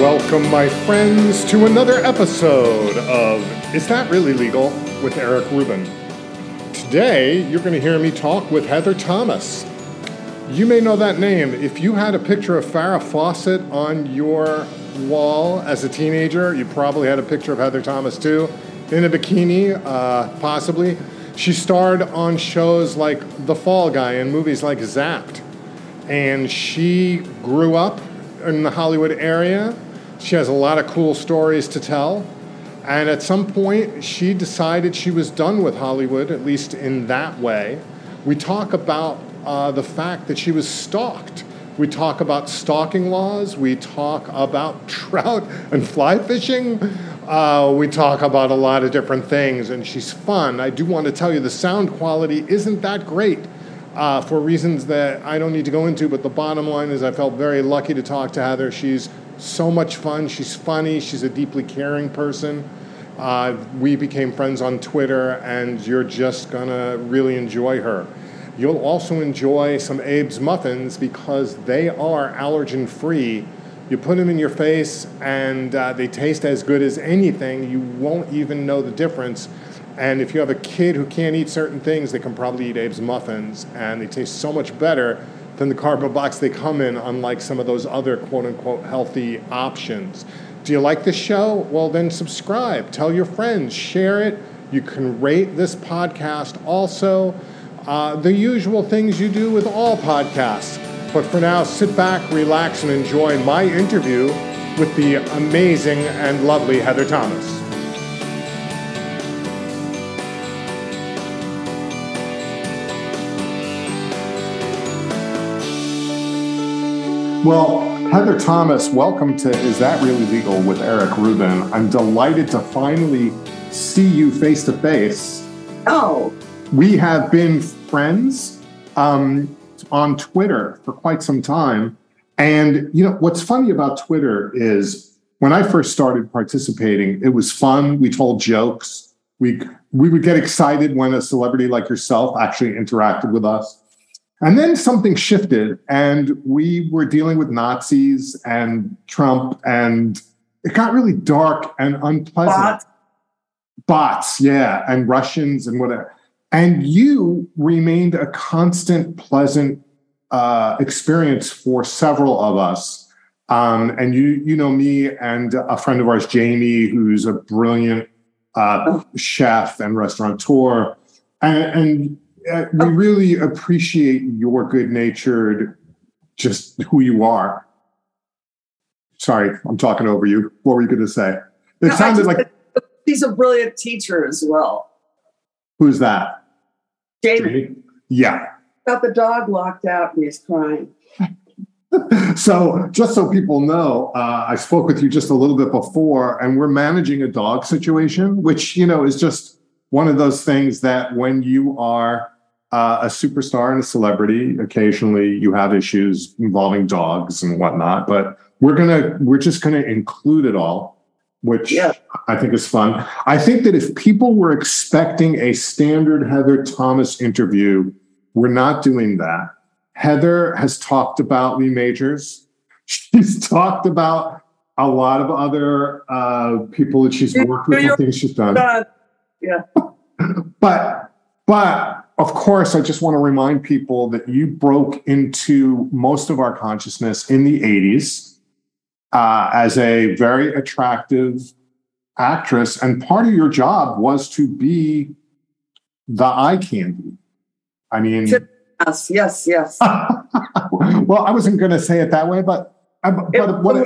Welcome, my friends, to another episode of Is That Really Legal with Eric Rubin. Today, you're going to hear me talk with Heather Thomas. You may know that name. If you had a picture of Farrah Fawcett on your wall as a teenager, you probably had a picture of Heather Thomas too, in a bikini, uh, possibly. She starred on shows like The Fall Guy and movies like Zapped. And she grew up in the Hollywood area. She has a lot of cool stories to tell. And at some point, she decided she was done with Hollywood, at least in that way. We talk about uh, the fact that she was stalked. We talk about stalking laws. We talk about trout and fly fishing. Uh, we talk about a lot of different things, and she's fun. I do want to tell you the sound quality isn't that great uh, for reasons that I don't need to go into, but the bottom line is I felt very lucky to talk to Heather. She's so much fun. She's funny. She's a deeply caring person. Uh, we became friends on Twitter, and you're just gonna really enjoy her. You'll also enjoy some Abe's muffins because they are allergen free. You put them in your face, and uh, they taste as good as anything. You won't even know the difference. And if you have a kid who can't eat certain things, they can probably eat Abe's muffins, and they taste so much better than the cardboard box they come in, unlike some of those other quote unquote healthy options. Do you like the show? Well, then subscribe, tell your friends, share it. You can rate this podcast also. Uh, the usual things you do with all podcasts. But for now, sit back, relax, and enjoy my interview with the amazing and lovely Heather Thomas. Well, Heather Thomas, welcome to Is That Really Legal with Eric Rubin. I'm delighted to finally see you face to face. Oh, We have been friends um, on Twitter for quite some time. And, you know, what's funny about Twitter is when I first started participating, it was fun. We told jokes. We, we would get excited when a celebrity like yourself actually interacted with us. And then something shifted, and we were dealing with Nazis and Trump, and it got really dark and unpleasant. Bots. Bots, yeah, and Russians and whatever. And you remained a constant, pleasant uh, experience for several of us. Um, and you, you know me and a friend of ours, Jamie, who's a brilliant uh, chef and restaurateur, and, and uh, we really appreciate your good-natured, just who you are. Sorry, I'm talking over you. What were you going to say? It No, sounded just- like he's a brilliant teacher as well. who's that? Jamie Jamie? Yeah. got the dog locked out and he's crying. So, just so people know, uh, I spoke with you just a little bit before, and we're managing a dog situation, which you know is just one of those things that when you are uh, a superstar and a celebrity, occasionally you have issues involving dogs and whatnot. But we're gonna, we're just gonna include it all, which Yeah. I think is fun. I think that if people were expecting a standard Heather Thomas interview, we're not doing that. Heather has talked about Lee Majors. She's talked about a lot of other uh, people that she's worked with and things she's done. Yeah. But, but of course, I just want to remind people that you broke into most of our consciousness in the 80s uh, as a very attractive actress. And part of your job was to be the eye candy. I mean, yes, yes, yes. well, I wasn't going to say it that way, but I- but It- what,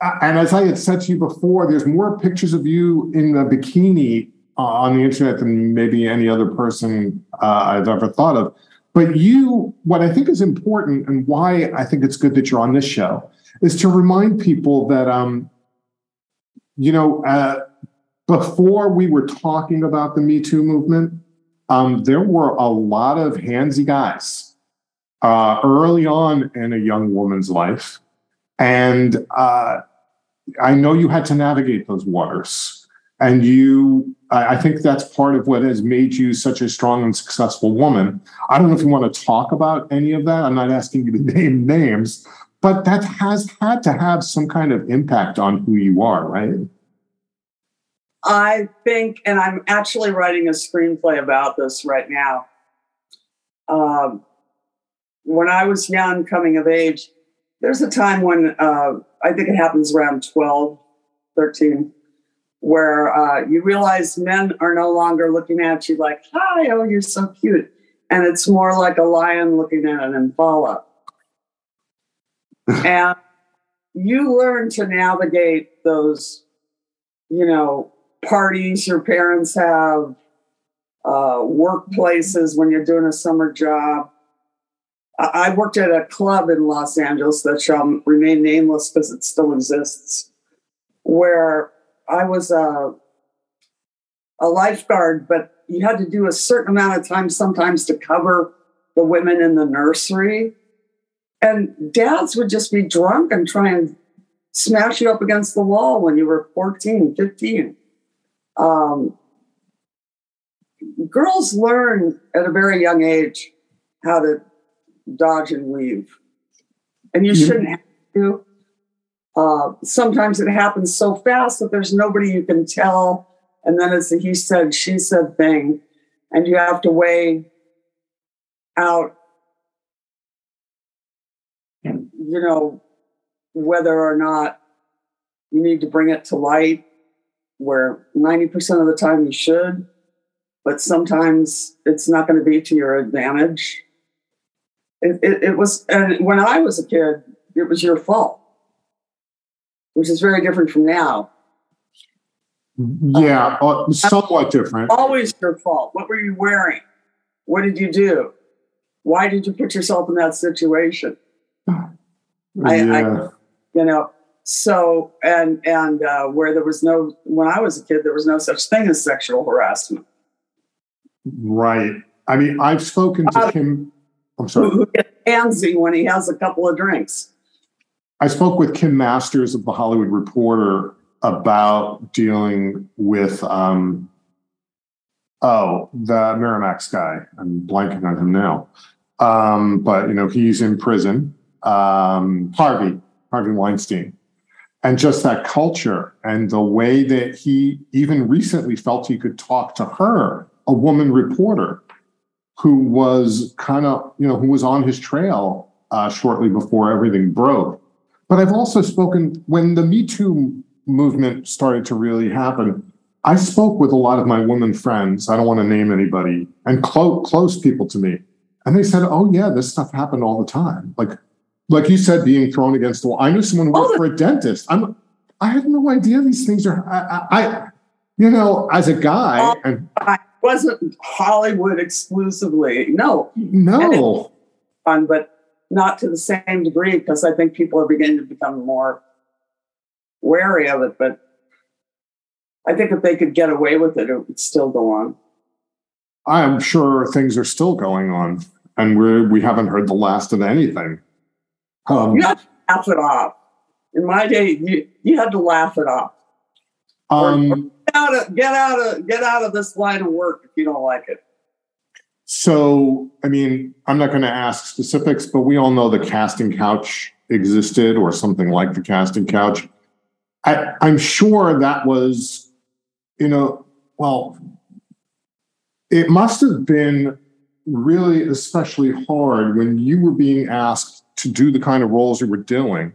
uh, and as I had said to you before, there's more pictures of you in the bikini uh, on the internet than maybe any other person uh, I've ever thought of. But you, what I think is important, and why I think it's good that you're on this show, is to remind people that, um, you know, uh, before we were talking about the Me Too movement, um, there were a lot of handsy guys uh, early on in a young woman's life. And uh, I know you had to navigate those waters. And you, I I think that's part of what has made you such a strong and successful woman. I don't know if you want to talk about any of that. I'm not asking you to name names, but that has had to have some kind of impact on who you are, right? I think, and I'm actually writing a screenplay about this right now. Um, when I was young, coming of age, there's a time when uh, I think it happens around 12, 13, where uh, you realize men are no longer looking at you like, hi, oh, you're so cute. And it's more like a lion looking at an impala. and you learn to navigate those, you know, parties your parents have, uh, workplaces when you're doing a summer job. I worked at a club in Los Angeles that shall remain nameless because it still exists, where I was a, a lifeguard, but you had to do a certain amount of time sometimes to cover the women in the nursery. And dads would just be drunk and try and smash you up against the wall when you were 14, 15. Um, girls learn at a very young age how to dodge and weave. And you shouldn't have to. Uh, sometimes it happens so fast that there's nobody you can tell. And then it's a he said, she said thing. And you have to weigh out, you know, whether or not you need to bring it to light, where 90% of the time you should, but sometimes it's not going to be to your advantage. It, it, it was, and when I was a kid, it was your fault which is very different from now. Yeah, uh, somewhat different. Always your fault. What were you wearing? What did you do? Why did you put yourself in that situation? Yeah. I, I, you know, so and and uh, where there was no when I was a kid, there was no such thing as sexual harassment. Right. I mean, I've spoken to uh, Kim. I'm sorry. Who, who gets handsy when he has a couple of drinks. I spoke with Kim Masters of the Hollywood Reporter about dealing with um, oh the Miramax guy. I'm blanking on him now, um, but you know he's in prison. Um, Harvey Harvey Weinstein, and just that culture and the way that he even recently felt he could talk to her, a woman reporter, who was kind of you know who was on his trail uh, shortly before everything broke but I've also spoken when the Me Too movement started to really happen. I spoke with a lot of my women friends. I don't want to name anybody and clo- close people to me. And they said, oh, yeah, this stuff happened all the time. Like, like you said, being thrown against the wall. I knew someone who worked oh, for a dentist. I'm, I had no idea these things are, I, I you know, as a guy. Oh, and I wasn't Hollywood exclusively. No. No. Fun, but not to the same degree because I think people are beginning to become more wary of it. But I think if they could get away with it, it would still go on. I'm sure things are still going on, and we we haven't heard the last of anything. Um, you have to laugh it off. In my day, you, you had to laugh it off. Um, or, or get out of get out of get out of this line of work if you don't like it. So, I mean, I'm not going to ask specifics, but we all know the casting couch existed or something like the casting couch. I, I'm sure that was, you know, well, it must have been really especially hard when you were being asked to do the kind of roles you were doing,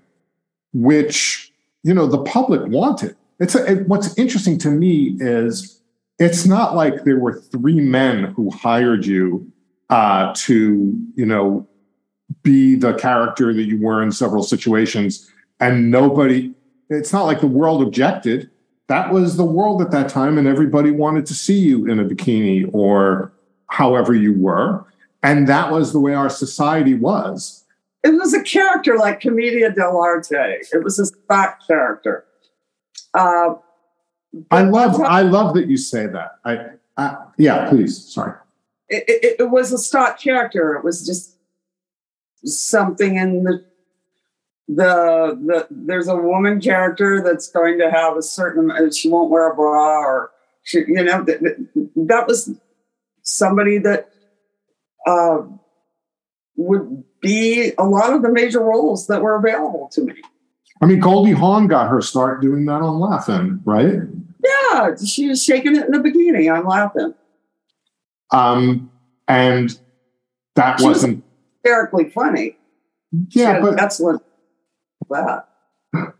which, you know, the public wanted. It's a, it, what's interesting to me is it's not like there were three men who hired you uh, to, you know, be the character that you were in several situations, and nobody. It's not like the world objected. That was the world at that time, and everybody wanted to see you in a bikini or however you were, and that was the way our society was. It was a character like Commedia dell'arte. It was a stock character. Uh, I love I love that you say that. I, I yeah, please. Sorry. It, it, it, was a stock character. It was just something in the the the. There's a woman character that's going to have a certain. She won't wear a bra, or she, you know, that, that was somebody that uh, would be a lot of the major roles that were available to me. I mean, Goldie Hawn got her start doing that on Laugh-In, right? Yeah, she was shaking it in a bikini I'm laughing. Um, and that She was wasn't. Hysterically funny. Yeah, but excellent that.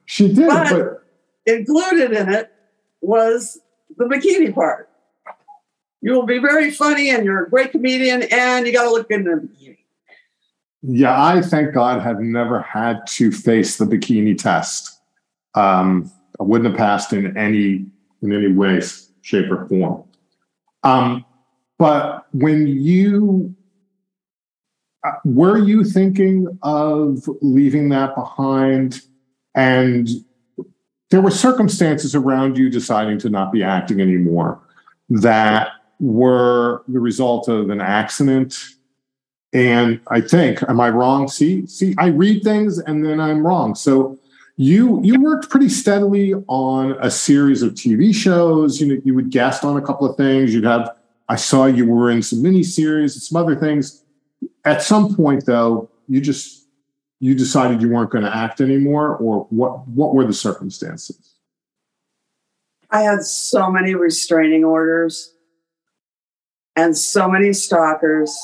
she did. but- but Included in it was the bikini part. You will be very funny and you're a great comedian and you got to look good in a bikini. Yeah, I thank God have never had to face the bikini test. Um, I wouldn't have passed in any in any way, shape, or form. Um, but when you uh, were you thinking of leaving that behind, and there were circumstances around you deciding to not be acting anymore that were the result of an accident and I think, am I wrong? See, see, I read things and then I'm wrong. So you you worked pretty steadily on a series of TV shows. You know, you would guest on a couple of things. You'd have. I saw you were in some miniseries and some other things. At some point, though, you just you decided you weren't going to act anymore, or what? What were the circumstances? I had so many restraining orders and so many stalkers,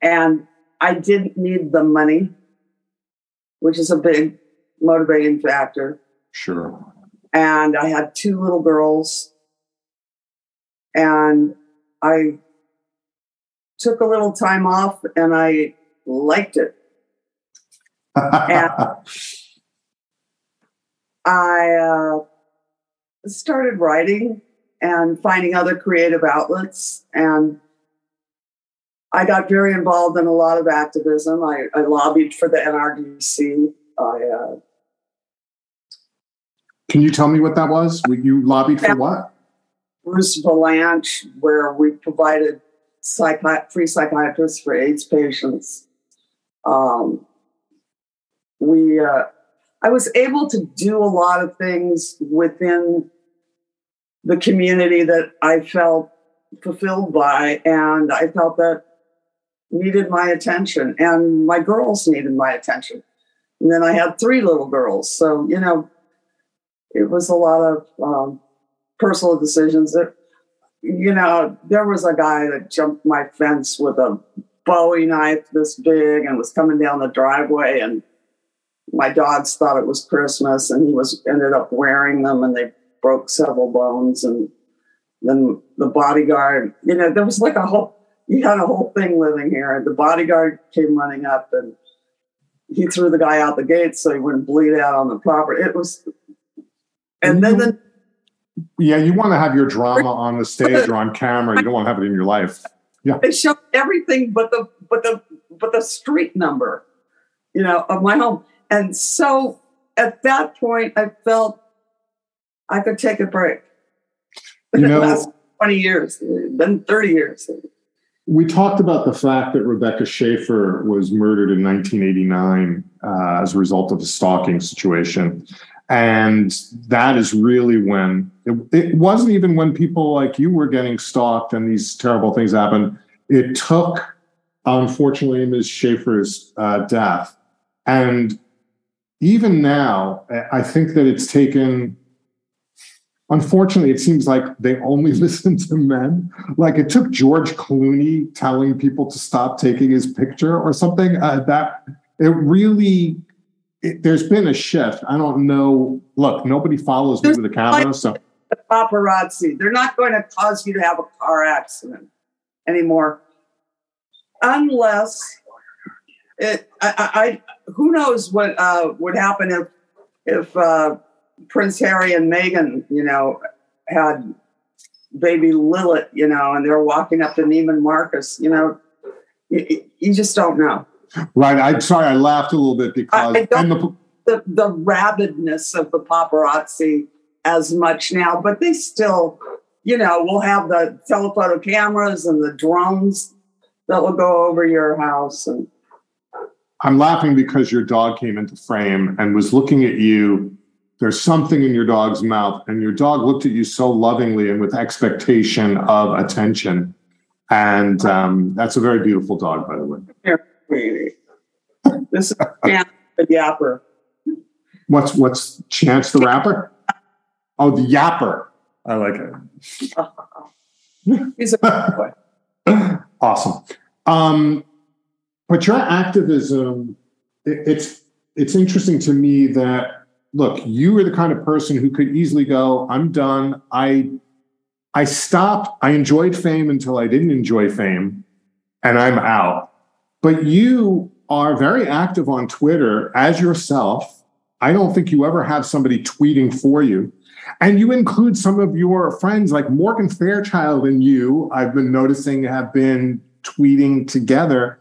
and I didn't need the money, which is a big motivating factor. Sure. And I had two little girls, and I took a little time off and I liked it. I uh, started writing and finding other creative outlets. And I got very involved in a lot of activism. I, I lobbied for the NRDC. I, uh, Can you tell me what that was? You lobbied for what? Bruce Vilanch, where we provided psychi- free psychiatrists for AIDS patients. Um, we, uh, I was able to do a lot of things within the community that I felt fulfilled by, and I felt that needed my attention, and my girls needed my attention. And then I had three little girls, so you know, it was a lot of um, personal decisions that you know there was a guy that jumped my fence with a bowie knife this big and was coming down the driveway. And my dogs thought it was christmas and he was ended up wearing them and they broke several bones. And then the bodyguard you know there was like a whole you had a whole thing living here. The bodyguard came running up and he threw the guy out the gate so he wouldn't bleed out on the property. It was and then the Yeah, you want to have your drama on the stage or on camera. You don't want to have it in your life. Yeah, they showed everything but the but the but the street number you know of my home. And so at that point i felt i could take a break. You know- 20 years then 30 years We talked about the fact that Rebecca Schaeffer was murdered in 1989 uh, as a result of a stalking situation. And that is really when it, it wasn't even when people like you were getting stalked and these terrible things happened. It took, unfortunately, Ms. Schaeffer's uh, death. And even now, I- I think that it's taken unfortunately, it seems like they only listen to men. Like it took George Clooney telling people to stop taking his picture or something. Uh, that it really, it, there's been a shift. I don't know. Look, nobody follows me with a camera, so the paparazzi they're not going to cause you to have a car accident anymore unless it i, I I- who knows what uh, would happen if if uh, prince harry and meghan you know had baby lilith you know and they're walking up to neiman marcus you know you, you just don't know right. I'm sorry, I laughed a little bit because and the, the the rabidness of the paparazzi as much now, but they still, you know, will have the telephoto cameras and the drones that will go over your house and I'm laughing because your dog came into frame and was looking at you. There's something in your dog's mouth, and your dog looked at you so lovingly and with expectation of attention. And um, that's a very beautiful dog, by the way. This is Chance the Yapper. What's what's Chance the Rapper? Oh, the Yapper. I like it. He's a awesome. Um, but your activism, it, it's it's interesting to me that look, you are the kind of person who could easily go, I'm done. I I stopped. I enjoyed fame until I didn't enjoy fame, and I'm out. But you are very active on Twitter as yourself. I don't think you ever have somebody tweeting for you. And you include some of your friends like Morgan Fairchild and you, I've been noticing have been tweeting together.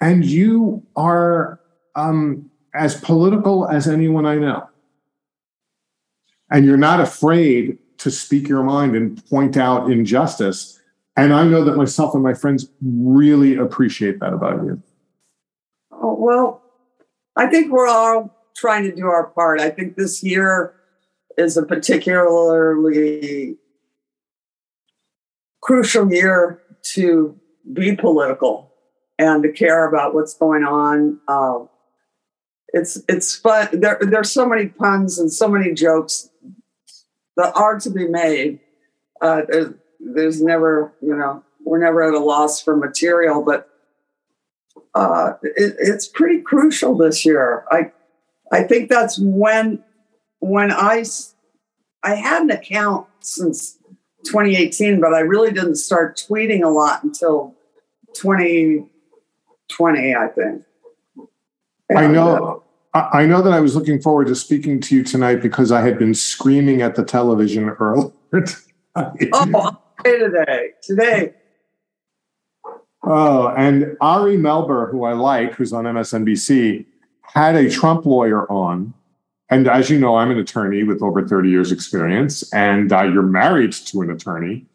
And you are um, as political as anyone I know. And you're not afraid to speak your mind and point out injustice. And I know that myself and my friends really appreciate that about you. Oh, well, I think we're all trying to do our part. I think this year is a particularly crucial year to be political and to care about what's going on. Uh, it's it's fun. There there's so many puns and so many jokes that are to be made. Uh, there's, there's never, you know, we're never at a loss for material, but uh, it, it's pretty crucial this year. I I think that's when when I I had an account since 2018, but I really didn't start tweeting a lot until 2020, I think. And, I know. I know that I was looking forward to speaking to you tonight because I had been screaming at the television earlier. oh, today, today. Oh, and Ari Melber, who I like, who's on MSNBC, had a Trump lawyer on and as you know, I'm an attorney with over 30 years experience, and uh, you're married to an attorney.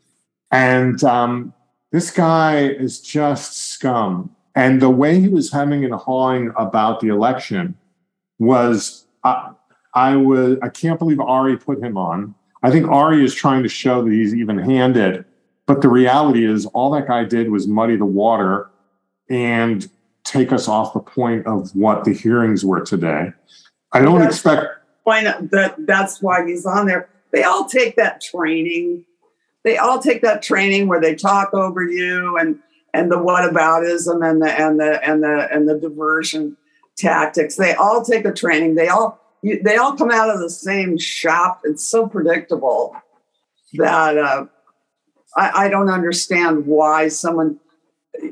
And um, this guy is just scum. And the way he was hemming and hawing about the election was, I, I was, I can't believe Ari put him on. I think Ari is trying to show that he's even handed. But the reality is, all that guy did was muddy the water and take us off the point of what the hearings were today. I don't that's expect. Point that that's why he's on there. They all take that training. They all take that training where they talk over you and and the whataboutism and the and the and the and the diversion tactics. They all take a training. They all you, they all come out of the same shop. It's so predictable that uh, I, I don't understand why someone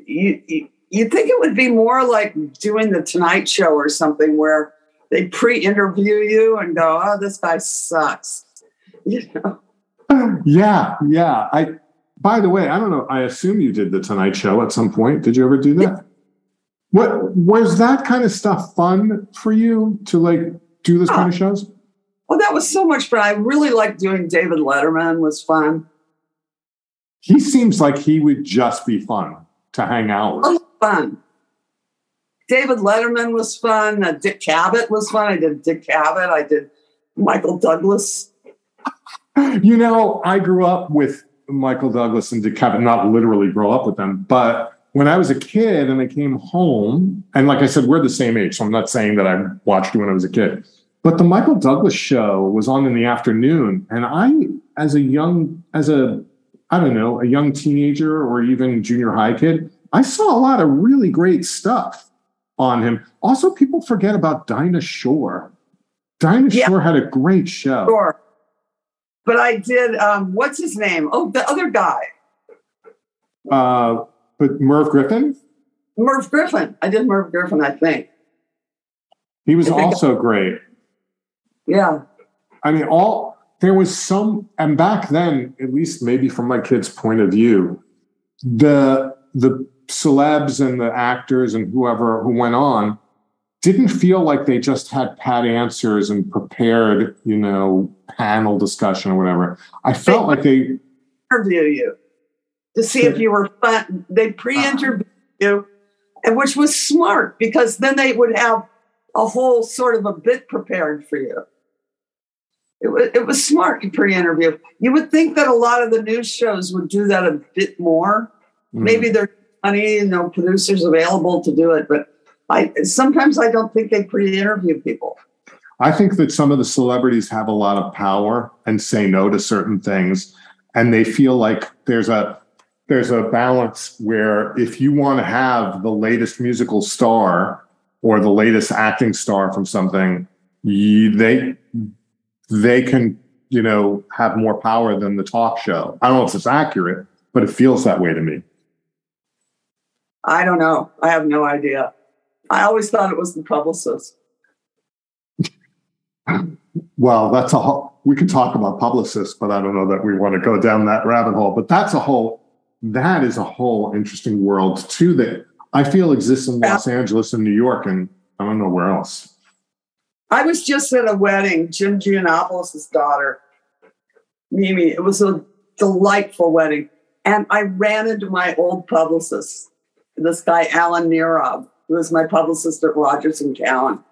you, you you think it would be more like doing the Tonight Show or something where they pre-interview you and go, "Oh, this guy sucks." You know. Yeah, yeah. I. By the way, I don't know. I assume you did the Tonight Show at some point. Did you ever do that? What was that kind of stuff fun for you to like do this oh. kind of shows? Well, that was so much fun. I really liked doing David Letterman. Was fun. He seems like he would just be fun to hang out with. Oh, fun. David Letterman was fun. Uh, Dick Cavett was fun. I did Dick Cavett. I did Michael Douglas. You know, I grew up with Michael Douglas and Dick Cavett, not literally grow up with them, but when I was a kid and I came home, and like I said, we're the same age, so I'm not saying that I watched you when I was a kid. But the Michael Douglas show was on in the afternoon, and I, as a young, as a, I don't know, a young teenager or even junior high kid, I saw a lot of really great stuff on him. Also, people forget about Dinah Shore. Dinah yeah. Shore had a great show. Sure. But I did, um, what's his name? Oh, the other guy. Uh, but Merv Griffin? Merv Griffin. I did Merv Griffin, I think. He was also great. Yeah. I mean, all there was some, and back then, at least maybe from my kid's point of view, the the celebs and the actors and whoever who went on didn't feel like they just had pat answers and prepared, you know, panel discussion or whatever. I felt they like they interview you to see if you were fun. They pre-interview you, and which was smart because then they would have a whole sort of a bit prepared for you. It was, it was smart to pre-interview. You would think that a lot of the news shows would do that a bit more. Mm. Maybe they're money, no producers available to do it. But I sometimes I don't think they pre-interview people. I think that some of the celebrities have a lot of power and say no to certain things, and they feel like there's a there's a balance where if you want to have the latest musical star or the latest acting star from something, you, they they can you know have more power than the talk show. I don't know if it's accurate, but it feels that way to me. I don't know. I have no idea. I always thought it was the publicist. well, that's a whole, we can talk about publicists, but I don't know that we want to go down that rabbit hole. But that's a whole, that is a whole interesting world too that I feel exists in Los Angeles and New York, and I don't know where else. I was just at a wedding, Jim Gianopulos' daughter, Mimi. It was a delightful wedding. And I ran into my old publicist, this guy, Alan Nierob, who was my publicist at Rogers and Cowan.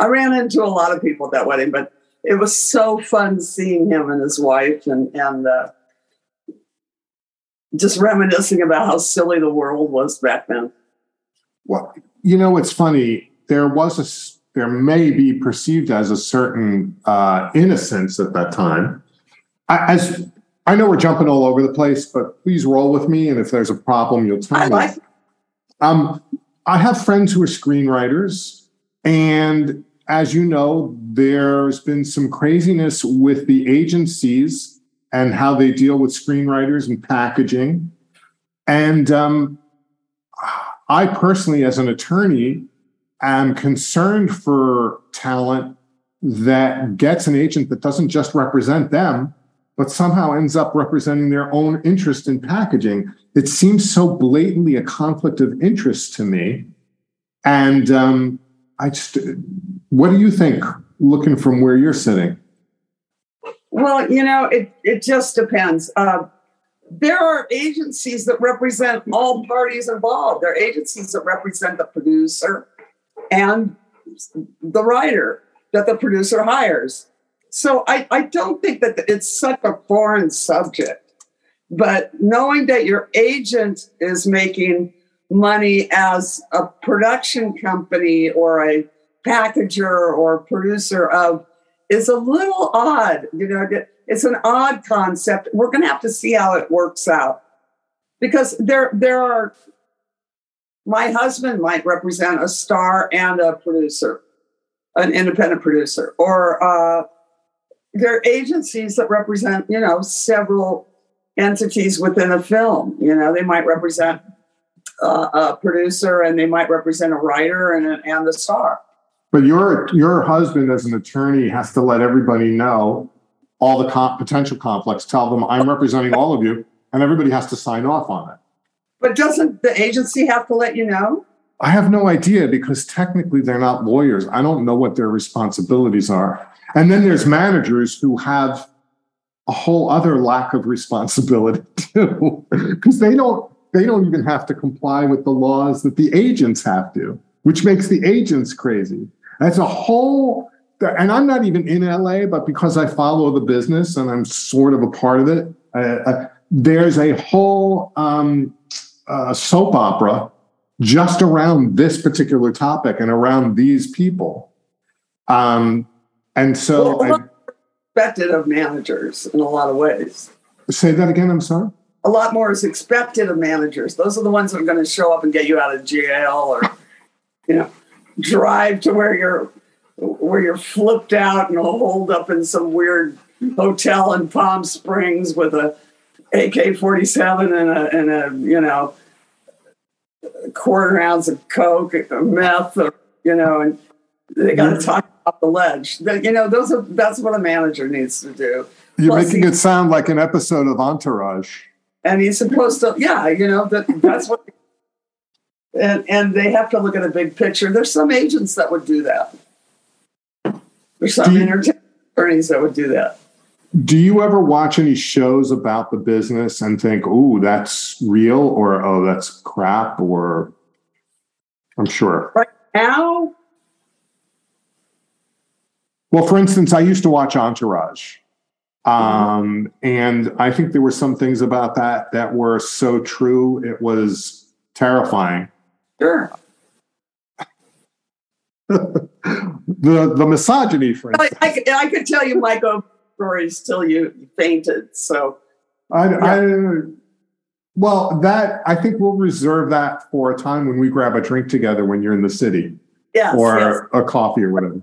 I ran into a lot of people at that wedding, but it was so fun seeing him and his wife and, and uh, just reminiscing about how silly the world was back then. Well, you know, it's funny. There was a, there may be perceived as a certain uh, innocence at that time. As I know we're jumping all over the place, but please roll with me. And if there's a problem, you'll tell I me. Like- um, I have friends who are screenwriters, and as you know, there's been some craziness with the agencies and how they deal with screenwriters and packaging. And um, I personally, as an attorney, am concerned for talent that gets an agent that doesn't just represent them, but somehow ends up representing their own interest in packaging. It seems so blatantly a conflict of interest to me. And um, I just, what do you think, looking from where you're sitting? Well, you know, it, it just depends. Uh, there are agencies that represent all parties involved. There are agencies that represent the producer and the writer that the producer hires. So I, I don't think that it's such a foreign subject, but knowing that your agent is making money as a production company or a packager or producer of is a little odd. You know, it's an odd concept. We're going to have to see how it works out because there there are. My husband might represent a star and a producer, an independent producer, or uh, there are agencies that represent, you know, several entities within a film. You know, they might represent uh, a producer and they might represent a writer and, a, and the star. But your your husband, as an attorney, has to let everybody know all the comp- potential conflicts. Tell them I'm representing all of you, and everybody has to sign off on it. But doesn't the agency have to let you know? I have no idea because technically they're not lawyers. I don't know what their responsibilities are. And then there's managers who have a whole other lack of responsibility too, because they don't they don't even have to comply with the laws that the agents have to, which makes the agents crazy. That's a whole and I'm not even in LA, but because I follow the business and I'm sort of a part of it, there's a whole um, uh, soap opera just around this particular topic and around these people. Um, and so well, I expected of managers in a lot of ways. Say that again. I'm sorry. A lot more is expected of managers. Those are the ones that are going to show up and get you out of jail, or you know, drive to where you're where you're flipped out and holed up in some weird hotel in Palm Springs with a AK-47 and a and a you know quarter ounce of coke, meth, or, you know, and they got to talk off the ledge. You know, those are that's what a manager needs to do. You're Plus making it sound like an episode of Entourage. And he's supposed to, yeah, you know, that that's what. And and they have to look at a big picture. There's some agents that would do that. There's some you, attorneys that would do that. Do you ever watch any shows about the business and think, "Oh, that's real," or "Oh, that's crap," or I'm sure. Right now, well, for instance, I used to watch Entourage. Um, and I think there were some things about that that were so true, it was terrifying. Sure. the the misogyny, for I, I, could, I could tell you Michael stories till you fainted. So, I, I well, that I think we'll reserve that for a time when we grab a drink together when you're in the city, yes, or yes. a coffee or whatever.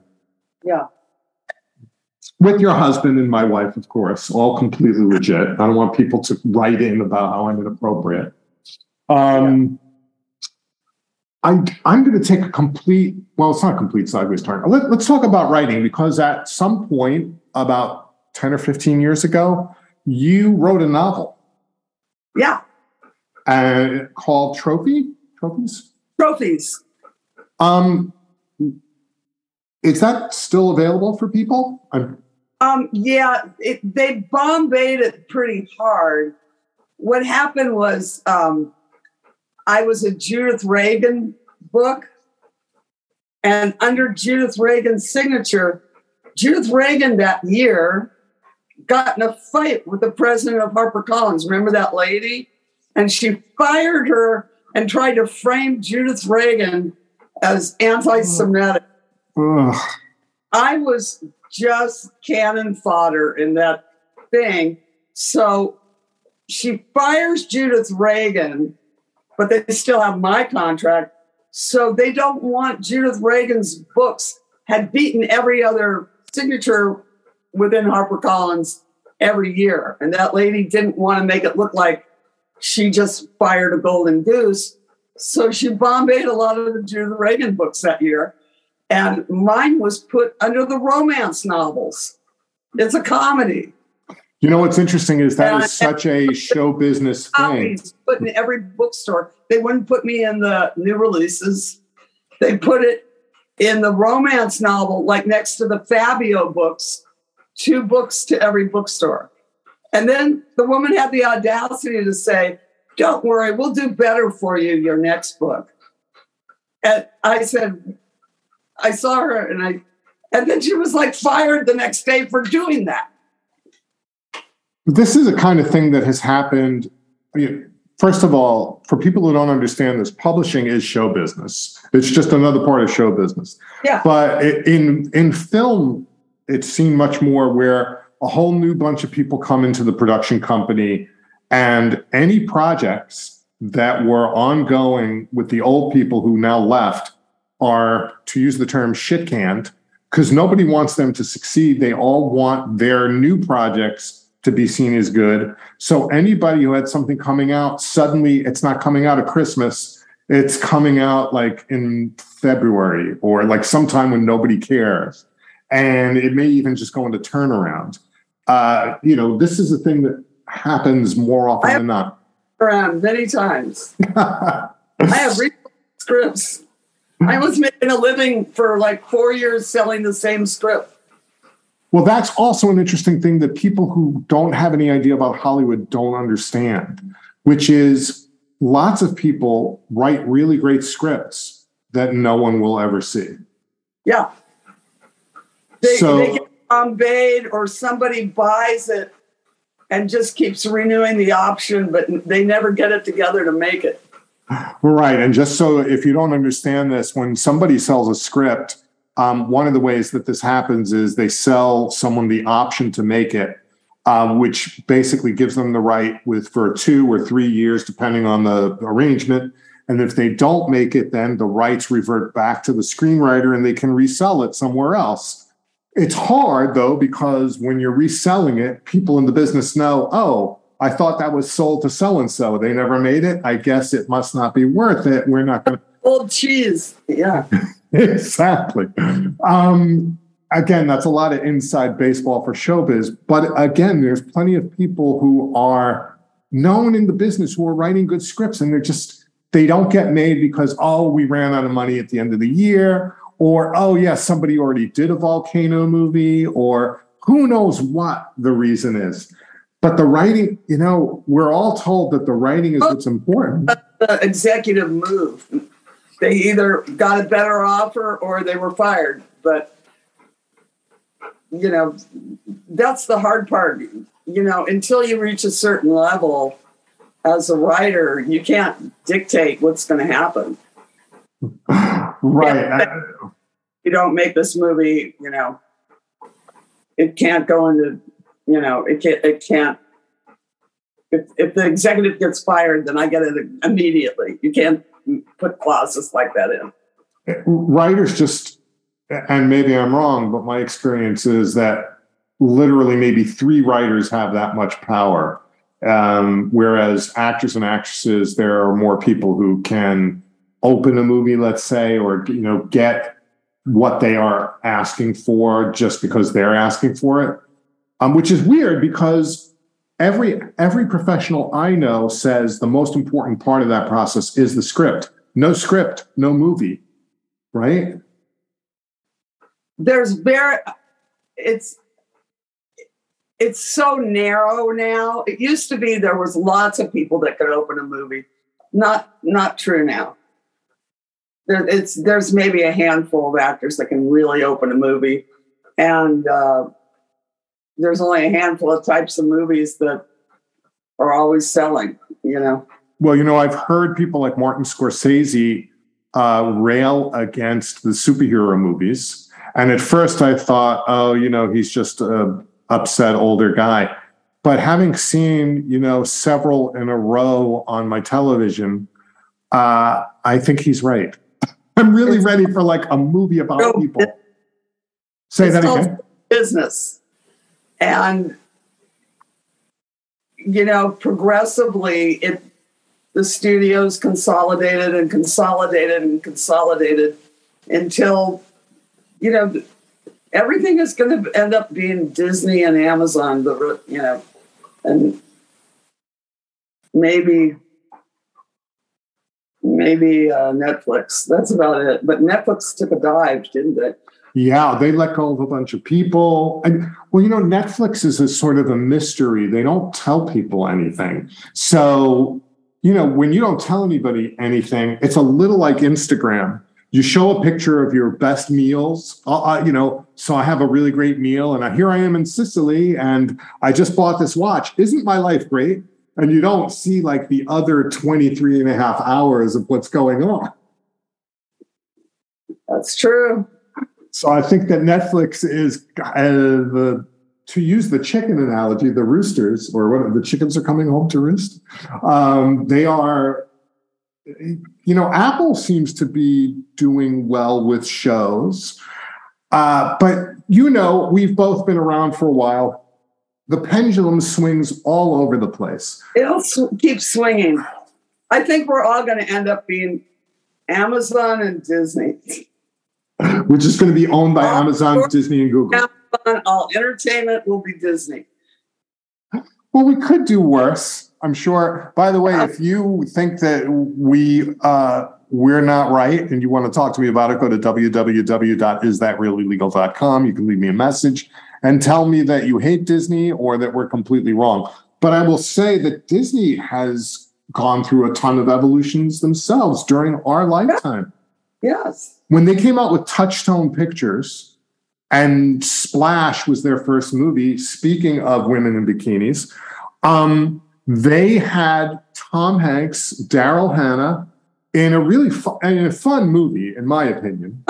yeah. with your husband and my wife, of course, all completely legit. I don't want people to write in about how I'm inappropriate. Um, I, I'm going to take a complete, well, it's not a complete sideways turn. Let, let's talk about writing because at some point, about 10 or 15 years ago, you wrote a novel Yeah. uh, called Trophy? Trophies? Trophies. Um, is that still available for people? I'm, Um, yeah, it, they bombayed it pretty hard. What happened was um, I was a Judith Regan book, and under Judith Regan's signature, Judith Regan that year got in a fight with the president of HarperCollins. Remember that lady? And she fired her and tried to frame Judith Regan as anti Semitic. I was just cannon fodder in that thing. So she fires Judith Regan, but they still have my contract. So they don't want Judith Regan's books had beaten every other signature within HarperCollins every year. And that lady didn't want to make it look like she just fired a golden goose. So she bombayed a lot of the Judith Regan books that year. And mine was put under the romance novels. It's a comedy. You know what's interesting is that Yeah. is such a show business thing. Put in every bookstore. They wouldn't put me in the new releases. They put it in the romance novel, like next to the Fabio books, two books to every bookstore. And then the woman had the audacity to say, Don't worry, we'll do better for you your next book. And I said, I saw her and I, and then she was like fired the next day for doing that. This is a kind of thing that has happened. you know, First of all, for people who don't understand this, publishing is show business. It's just another part of show business. Yeah. But in in film, it's seen much more where a whole new bunch of people come into the production company, and any projects that were ongoing with the old people who now left are, to use the term, shit canned because nobody wants them to succeed. They all want their new projects to be seen as good. So anybody who had something coming out, suddenly it's not coming out at Christmas. It's coming out like in February or like sometime when nobody cares. And it may even just go into turnaround. Uh, you know, this is a thing that happens more often than not. Around many times. I have read scripts. I was making a living for like four years selling the same script. Well, that's also an interesting thing that people who don't have any idea about Hollywood don't understand, which is lots of people write really great scripts that no one will ever see. Yeah. They, So- they get bombayed or somebody buys it and just keeps renewing the option, but they never get it together to make it. Right. And just so if you don't understand this, when somebody sells a script, um, one of the ways that this happens is they sell someone the option to make it, um, which basically gives them the right with for two or three years, depending on the arrangement. And if they don't make it, then the rights revert back to the screenwriter and they can resell it somewhere else. It's hard though, because when you're reselling it, people in the business know, oh, I thought that was sold to so and so. They never made it. I guess it must not be worth it. We're not going to. Old cheese. Yeah. exactly. Um, again, that's a lot of inside baseball for showbiz. But again, there's plenty of people who are known in the business who are writing good scripts and they're just, they don't get made because, oh, we ran out of money at the end of the year, or, oh, yeah, somebody already did a volcano movie, or who knows what the reason is. But the writing, you know, we're all told that the writing is what's important. The executive move. They either got a better offer or they were fired. But, you know, that's the hard part. You know, until you reach a certain level as a writer, you can't dictate what's going to happen. Right. You don't make this movie, you know, it can't go into, you know, it can't, it can't. If, if the executive gets fired, then I get it immediately. You can't put clauses like that in. Writers just, and maybe I'm wrong, but my experience is that literally maybe three writers have that much power. Um, whereas actors and actresses, there are more people who can open a movie, let's say, or you know, get what they are asking for just because they're asking for it. Um, which is weird because every every professional I know says the most important part of that process is the script. No script, no movie, right? There's very it's it's so narrow now. It used to be there was lots of people that could open a movie. Not not true now. There, it's there's maybe a handful of actors that can really open a movie, and uh, there's only a handful of types of movies that are always selling. You know. Well, you know, I've heard people like Martin Scorsese uh, rail against the superhero movies. And at first I thought, oh, you know, he's just a upset older guy. But having seen, you know, several in a row on my television, uh, I think he's right. I'm really ready for like a movie about people. Say that again. Business. And you know, progressively it the studios consolidated and consolidated and consolidated until you know everything is going to end up being Disney and Amazon, the you know, and maybe maybe uh, Netflix. That's about it. But Netflix took a dive, didn't they? Yeah, they let go of a bunch of people. And well, you know, Netflix is a sort of a mystery. They don't tell people anything. So, you know, when you don't tell anybody anything, it's a little like Instagram you show a picture of your best meals uh, uh, you know so i have a really great meal and here i am in sicily and i just bought this watch isn't my life great and you don't see like the other 23 and a half hours of what's going on that's true so i think that netflix is uh, the to use the chicken analogy the roosters or what the chickens are coming home to roost um, they are you know, Apple seems to be doing well with shows. Uh, but you know, we've both been around for a while. The pendulum swings all over the place. It'll sw- keep swinging. I think we're all going to end up being Amazon and Disney. Which is going to be owned by all Amazon, Disney, and Google. Amazon, all entertainment will be Disney. Well, we could do worse. I'm sure. By the way, if you think that we uh, we're not right and you want to talk to me about it, go to www.isthatreallylegal.com. You can leave me a message and tell me that you hate Disney or that we're completely wrong. But I will say that Disney has gone through a ton of evolutions themselves during our lifetime. Yes. When they came out with Touchstone Pictures and Splash was their first movie, speaking of women in bikinis, um, they had Tom Hanks, Daryl Hannah in a really fun, in a fun movie, in my opinion.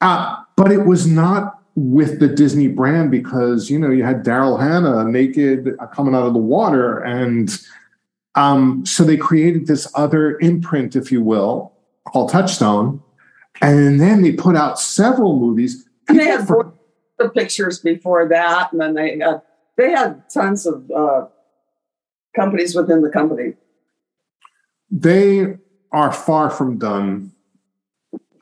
Uh, but it was not with the Disney brand because you know you had Daryl Hannah naked uh, coming out of the water, and um, so they created this other imprint, if you will, called Touchstone, and then they put out several movies. And they had for- the pictures before that, and then they had they had tons of. Uh, companies within the company? They are far from done.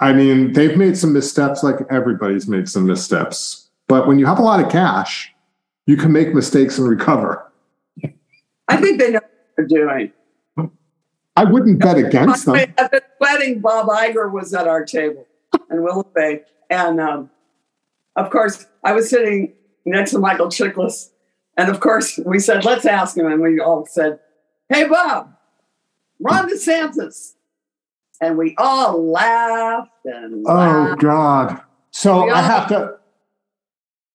I mean, they've made some missteps like everybody's made some missteps. But when you have a lot of cash, you can make mistakes and recover. I think they know what they're doing. I wouldn't bet against them. At the wedding, Bob Iger was at our table and Willow Bay. And um, of course, I was sitting next to Michael Chiklis, and of course, we said, let's ask him. And we all said, hey, Bob, Ron DeSantis. And we all laughed and oh, laughed. Oh, God. So I have to,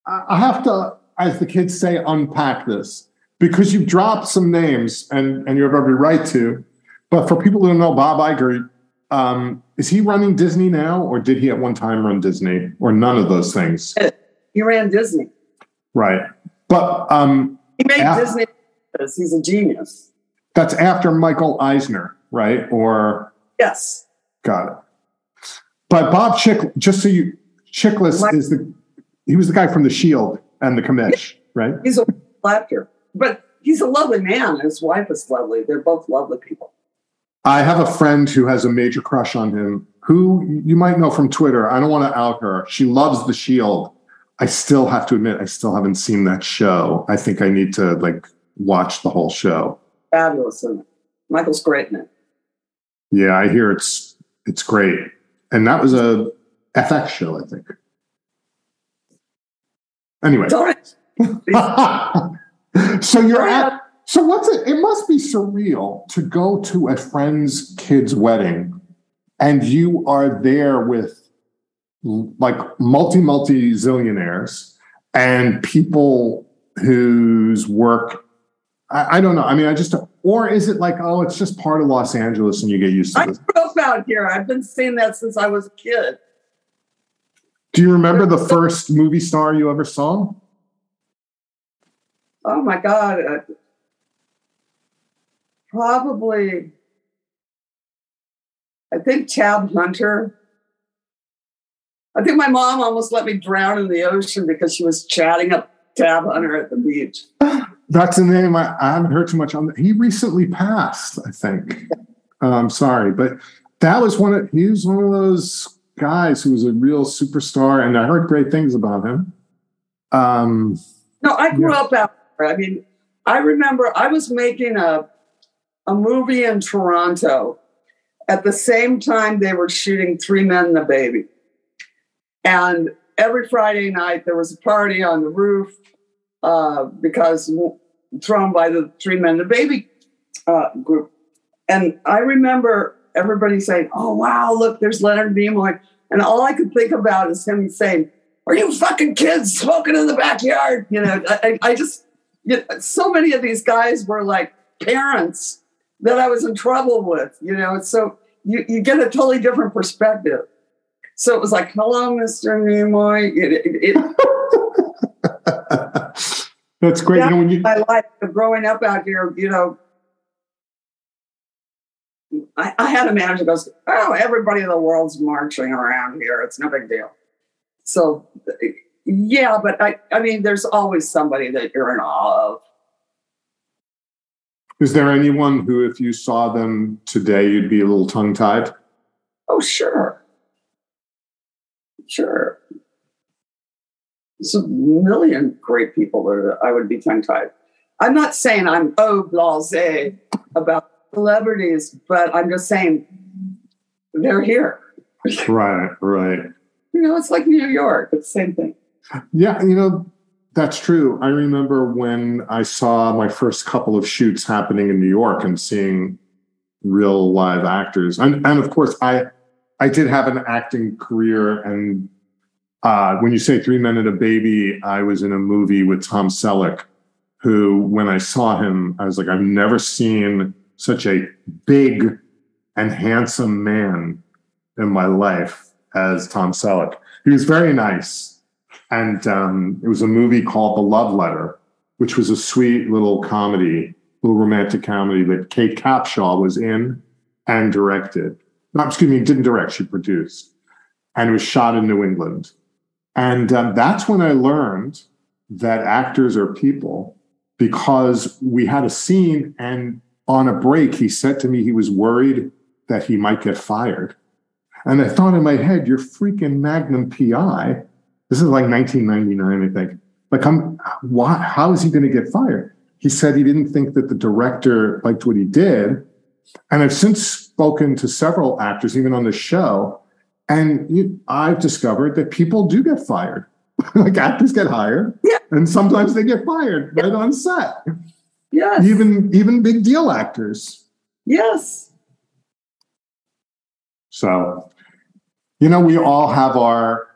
I have to, as the kids say, unpack this because you've dropped some names and, and you have every right to. But for people who don't know Bob Iger, Um, is he running Disney now, or did he at one time run Disney, or none of those things? He ran Disney. Right. But um, He made Yeah. Disney. He's a genius. that's after Michael Eisner, right? Or Yes. got it. But Bob Chick, just so you, Chiklis is the he was the guy from The Shield and The Commish, right? He's a actor, but he's a lovely man. His wife is lovely. They're both lovely people. I have a friend who has a major crush on him, who you might know from Twitter. I don't want to out her. She loves The Shield. I still have to admit, I still haven't seen that show. I think I need to like watch the whole show. Fabulous. Michael's great in it. Yeah, I hear it's it's great, and that was a FX show, I think. Anyway, so you're at so what's it? It must be surreal to go to a friend's kid's wedding, and you are there with like multi multi zillionaires and people whose work I, I don't know. I mean, I just or is it like oh, it's just part of Los Angeles and you get used to it. I this? grew up out here. I've been seeing that since I was a kid. Do you remember the first movie star you ever saw? Oh my God. Uh, Probably, I think Tab Hunter. I think my mom almost let me drown in the ocean because she was chatting up Tab Hunter at the beach. That's a name. I, I haven't heard too much on. He recently passed, I think. I'm sorry, but that was one of he was one of those guys who was a real superstar, and I heard great things about him. Um, No, I grew Yeah. up out there. I mean, I remember I was making a a movie in Toronto at the same time they were shooting Three Men and a Baby. And every Friday night there was a party on the roof uh, because thrown by the Three Men and a Baby uh, group. And I remember everybody saying, "Oh wow, look, there's Leonard Nimoy," and all I could think about is him saying, "Are you fucking kids smoking in the backyard?" You know, I, I just you know, so many of these guys were like parents that I was in trouble with. You know, so you you get a totally different perspective. So it was like, "Hello, Mr. Nimoy." It, it, it, that's great. You know, when you, my life growing up out here, you know, I, I had a manager goes, Oh, everybody in the world's marching around here. It's no big deal. So, yeah, but I, I mean, there's always somebody that you're in awe of. Is there anyone who, if you saw them today, you'd be a little tongue tied? Oh, sure. Sure. There's a million great people that I would be tongue tied. I'm not saying I'm oh blase about celebrities, but I'm just saying they're here. Right, right. You know, it's like New York. It's the same thing. Yeah, you know, that's true. I remember when I saw my first couple of shoots happening in New York and seeing real live actors. And, and of course, I I did have an acting career. And uh, when you say Three Men and a Baby, I was in a movie with Tom Selleck, who, when I saw him, I was like, I've never seen such a big and handsome man in my life as Tom Selleck. He was very nice. And um, it was a movie called The Love Letter, which was a sweet little comedy, little romantic comedy that Kate Capshaw was in and directed. No, excuse me, didn't direct, she produced. And it was shot in New England. And um, that's when I learned that actors are people because we had a scene and on a break, he said to me he was worried that he might get fired. And I thought in my head, you're freaking Magnum PI. This is like 1999, I think. Like, I'm, why, how is he going to get fired? He said he didn't think that the director liked what he did. And I've since spoken to several actors, even on the show, and you, I've discovered that people do get fired. like actors get hired, Yeah. and sometimes they get fired right on set. Yes. Even even big deal actors. yes. So, you know, we all have our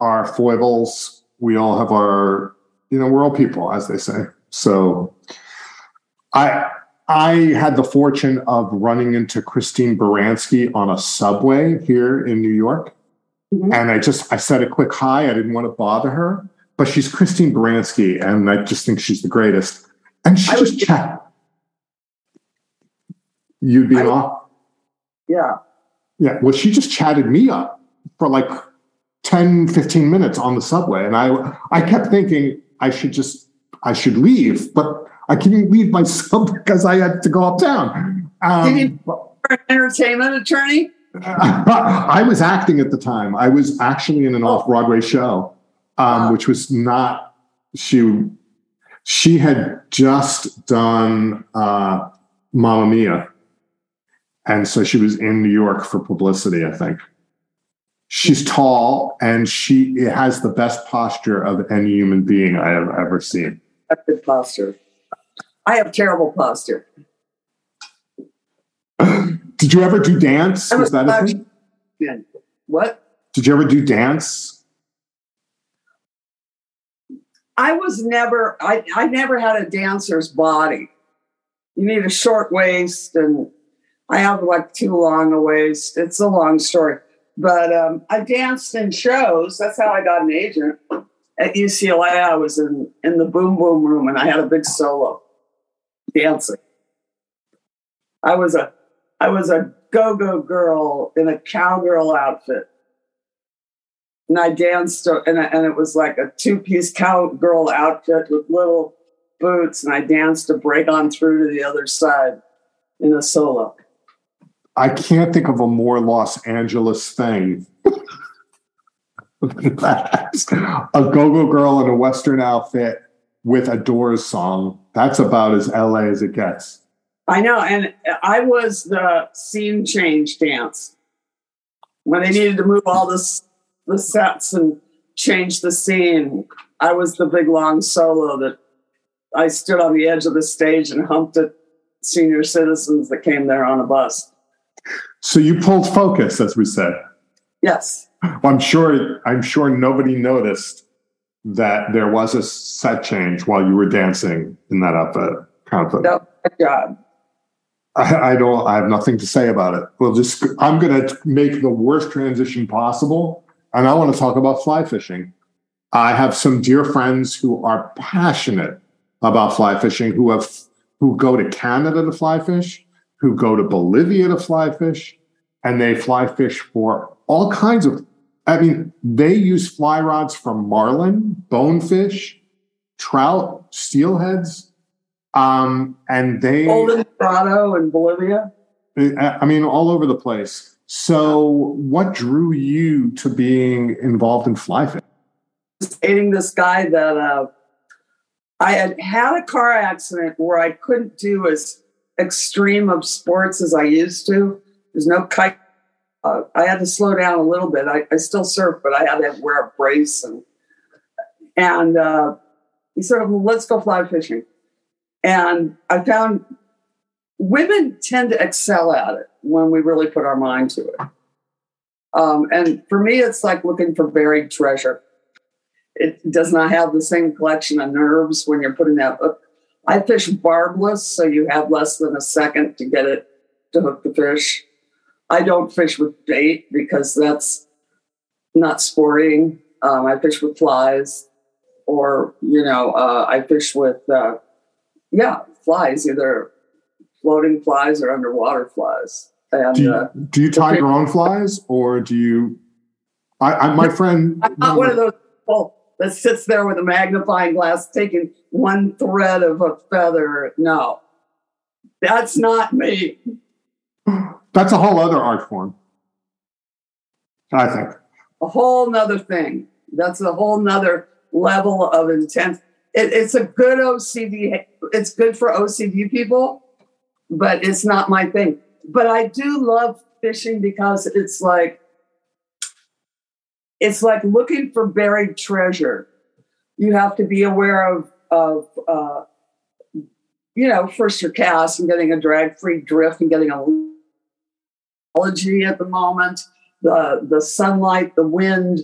our foibles. We all have our, you know, we're all people, as they say. So, I I had the fortune of running into Christine Baranski on a subway here in New York. Mm-hmm. And I just I said a quick hi. I didn't want to bother her, but she's Christine Baranski, and I just think she's the greatest. And she I just chat. You'd be off. Yeah. Yeah. Well, she just chatted me up for like 10, 15 minutes on the subway. And I I kept thinking I should just I should leave, but I couldn't leave myself because I had to go uptown. Um, Did you an entertainment attorney? I was acting at the time. I was actually in an off Broadway show, um, wow. which was not she. She had just done uh, Mamma Mia, and so she was in New York for publicity. I think she's tall and she has the best posture of any human being I have ever seen. A good posture. I have terrible posture. Did you ever do dance? Was that a thing? What? Did you ever do dance? I was never, I, I never had a dancer's body. You need a short waist, and I have like too long a waist. It's a long story. But um, I danced in shows. That's how I got an agent. At UCLA, I was in, in the boom boom room and I had a big solo dancing. I was a I was a go-go girl in a cowgirl outfit. And I danced and, I, and it was like a two-piece cowgirl outfit with little boots and I danced to break on through to the other side in a solo. I can't think of a more Los Angeles thing. a go-go girl in a western outfit with a Doors song. That's about as LA as it gets. I know. And I was the scene change dance when they needed to move all this, the sets and change the scene. I was the big long solo that I stood on the edge of the stage and humped at senior citizens that came there on a bus. So you pulled focus, as we said. Yes. Well, I'm sure. I'm sure nobody noticed that there was a set change while you were dancing in that outfit. Of no, job. I, I, don't. I have nothing to say about it. We'll just. I'm going to make the worst transition possible, and I want to talk about fly fishing. I have some dear friends who are passionate about fly fishing, who have who go to Canada to fly fish, who go to Bolivia to fly fish, and they fly fish for all kinds of I mean, they use fly rods from marlin, bonefish, trout, steelheads, um, and they Golden Dorado in Bolivia. I mean, all over the place. So, what drew you to being involved in fly fishing? Dating this guy that uh, I had had a car accident where I couldn't do as extreme of sports as I used to. There's no kite uh, I had to slow down a little bit. I, I, still surf, but I had to wear a brace and and uh, he said, well, "Let's go fly fishing." And I found women tend to excel at it when we really put our mind to it. Um, and for me, it's like looking for buried treasure. It does not have the same collection of nerves when you're putting that hook. I fish barbless, so you have less than a second to get it to hook the fish. I don't fish with bait because that's not sporting. Um, I fish with flies, or you know, uh, I fish with uh, yeah, flies, either floating flies or underwater flies. And do you, uh, do you tie your own flies, or do you? I, I my friend. I'm not one of those people that sits there with a magnifying glass taking one thread of a feather. No, that's not me. That's a whole other art form. I think. A whole nother thing. That's a whole nother level of intent. It, it's a good OCD. It's good for OCD people, but it's not my thing. But I do love fishing because it's like it's like looking for buried treasure. You have to be aware of of uh, you know first your cast and getting a drag free drift and getting a at the moment, the, the sunlight, the wind,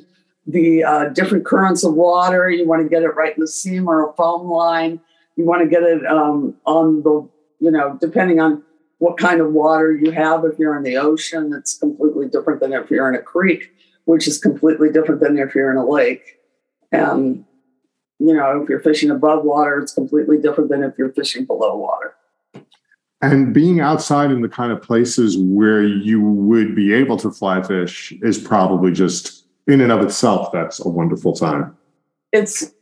the uh, different currents of water. You want to get it right in the seam or a foam line. You want to get it um, on the you know, depending on what kind of water you have. If you're in the ocean, it's completely different than if you're in a creek, which is completely different than if you're in a lake. And, you know, if you're fishing above water, it's completely different than if you're fishing below water. And being outside in the kind of places where you would be able to fly fish is probably just, in and of itself, that's a wonderful time. It's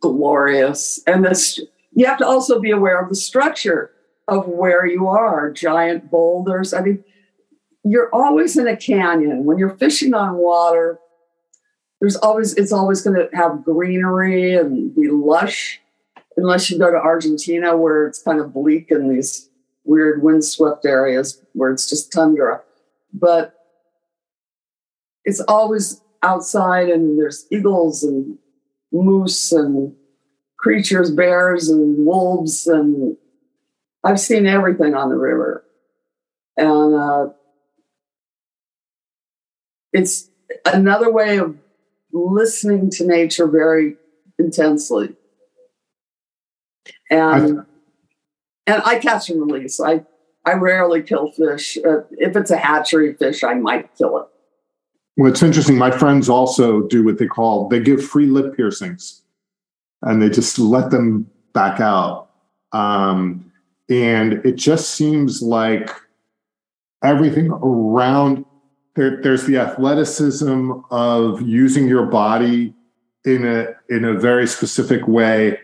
glorious. And this, you have to also be aware of the structure of where you are giant boulders. I mean, you're always in a canyon. When you're fishing on water, there's always, it's always going to have greenery and be lush, unless you go to Argentina where it's kind of bleak in these weird windswept areas where it's just tundra. But it's always outside and there's eagles and moose and creatures, bears and wolves. And I've seen everything on the river. And uh, it's another way of listening to nature very intensely. And and I catch and release. I I rarely kill fish. Uh, if it's a hatchery fish, I might kill it. Well, it's interesting. My friends also do what they call they give free lip piercings, and they just let them back out. Um, and it just seems like everything around there, there's the athleticism of using your body in a in a very specific way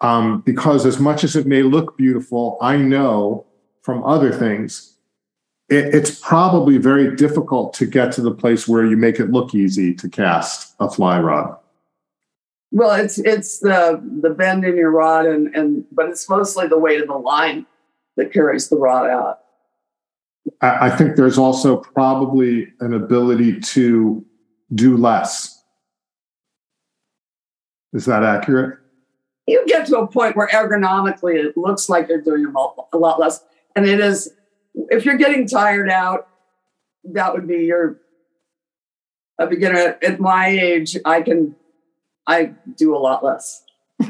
um, because as much as it may look beautiful, I know from other things, it, it's probably very difficult to get to the place where you make it look easy to cast a fly rod. Well, it's it's the the bend in your rod, and and but it's mostly the weight of the line that carries the rod out. I, I think there's also probably an ability to do less. Is that accurate? you get to a point where ergonomically it looks like you're doing a lot less. And it is, if you're getting tired out, that would be your a beginner. At my age, I can, I do a lot less.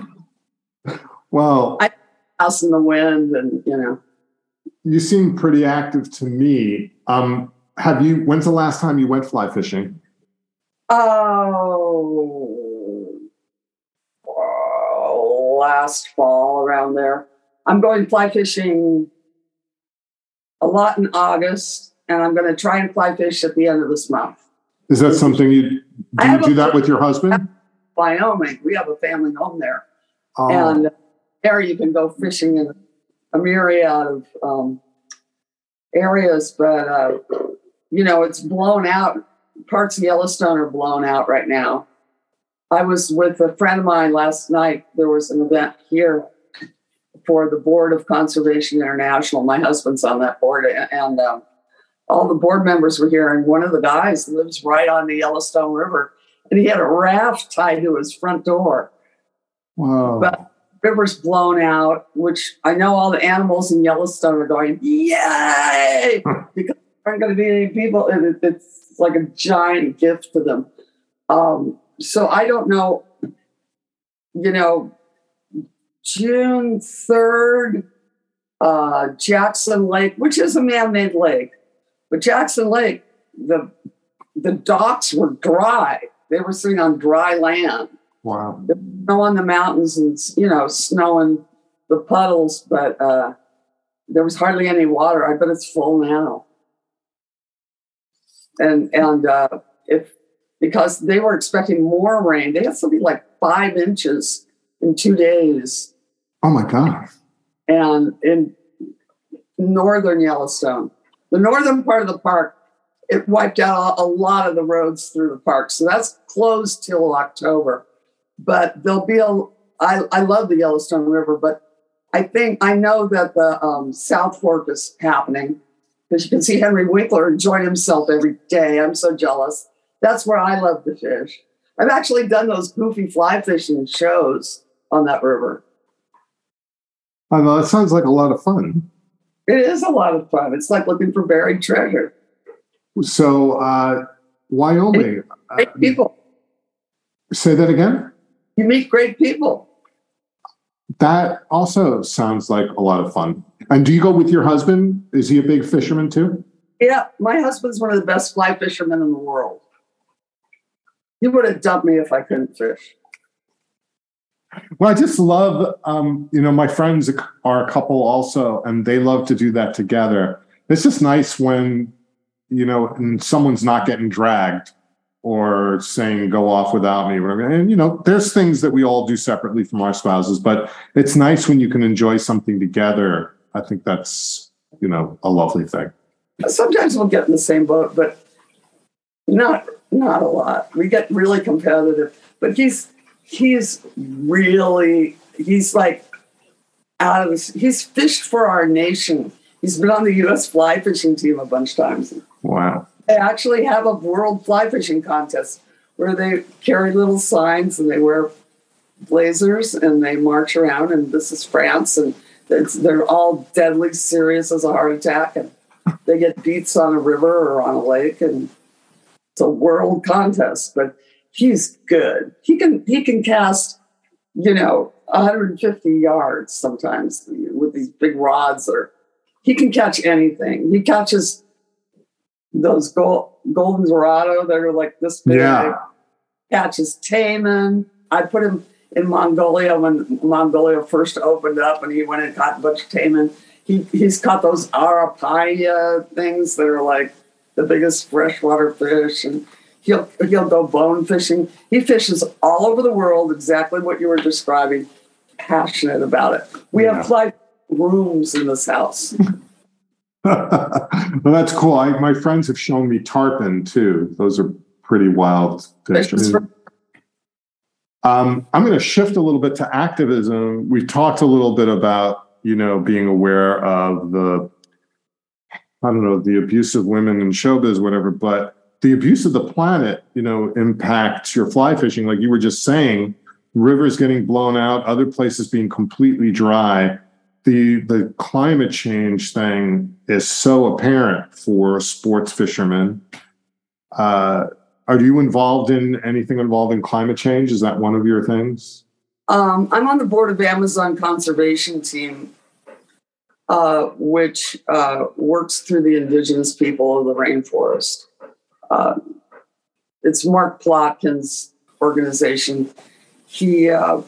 Well, I house in the wind, and you know. You seem pretty active to me. Um, have you? When's the last time you went fly fishing? Oh, last fall around there. I'm going fly fishing a lot in August, and I'm going to try and fly fish at the end of this month. Is that something you do? You do that with your husband? Wyoming. We have a family home there, oh. and there you can go fishing in a myriad of um, areas. But uh, you know, it's blown out. Parts of Yellowstone are blown out right now. I was with a friend of mine last night. There was an event here for the Board of Conservation International. My husband's on that board, and um, all the board members were here. And one of the guys lives right on the Yellowstone River, and he had a raft tied to his front door. Wow! But river's blown out, which I know all the animals in Yellowstone are going, yay! because there aren't going to be any people. And it, it's like a giant gift to them. Um, so I don't know, you know, June 3rd, uh, Jackson Lake, which is a man made lake, but Jackson Lake, the, the docks were dry. They were sitting on dry land. Wow. snow on the mountains and, you know, snow in the puddles, but uh, there was hardly any water. I bet it's full now. And, and uh, if because they were expecting more rain. They had something like five inches in two days. Oh my God. And in northern Yellowstone, the northern part of the park, it wiped out a lot of the roads through the park. So that's closed till October. But there'll be a, I, I love the Yellowstone River, but I think, I know that the um, South Fork is happening because you can see Henry Winkler enjoying himself every day. I'm so jealous. That's where I love to fish. I've actually done those goofy fly fishing shows on that river. I know that sounds like a lot of fun. It is a lot of fun. It's like looking for buried treasure. So, uh, Wyoming. Great people. Say that again. You meet great people. That also sounds like a lot of fun. And do you go with your husband? Is he a big fisherman too? Yeah, my husband's one of the best fly fishermen in the world. He would have dumped me if I couldn't fish. Well, I just love, um, you know, my friends are a couple also, and they love to do that together. It's just nice when, you know, someone's not getting dragged or saying go off without me whatever. And you know there's things that we all do separately from our spouses but it's nice when you can enjoy something together. I think that's you know a lovely thing. Sometimes we'll get in the same boat but not not a lot. We get really competitive but he's he's really he's like out of this he's fished for our nation. He's been on the us fly fishing team a bunch of times. Wow they actually have a world fly fishing contest where they carry little signs and they wear blazers and they march around and this is france and they're all deadly serious as a heart attack and they get beats on a river or on a lake and it's a world contest but he's good. He can he can cast, you know, 150 yards sometimes with these big rods, or he can catch anything. He catches those gold, golden dorado that are like this big. Yeah. Catches taimen. I put him in Mongolia when Mongolia first opened up, and he went and caught a bunch of taimen. He he's caught those arapaima things that are like the biggest freshwater fish, and He'll he'll go bone fishing. He fishes all over the world, exactly what you were describing. Passionate about it. We yeah. have five rooms in this house. well, that's cool. I, my friends have shown me tarpon too. Those are pretty wild fish. um, I'm going to shift a little bit to activism. We talked a little bit about you know being aware of the I don't know the abuse of women in showbiz, whatever. But the abuse of the planet, you know, impacts your fly fishing. Like you were just saying, rivers getting blown out, other places being completely dry. The the climate change thing is so apparent for sports fishermen. Uh, are you involved in anything involving climate change? Is that one of your things? Um, I'm on the board of Amazon Conservation Team, uh, which uh, works through the indigenous people of the rainforest. Uh, it's Mark Plotkin's organization. He uh,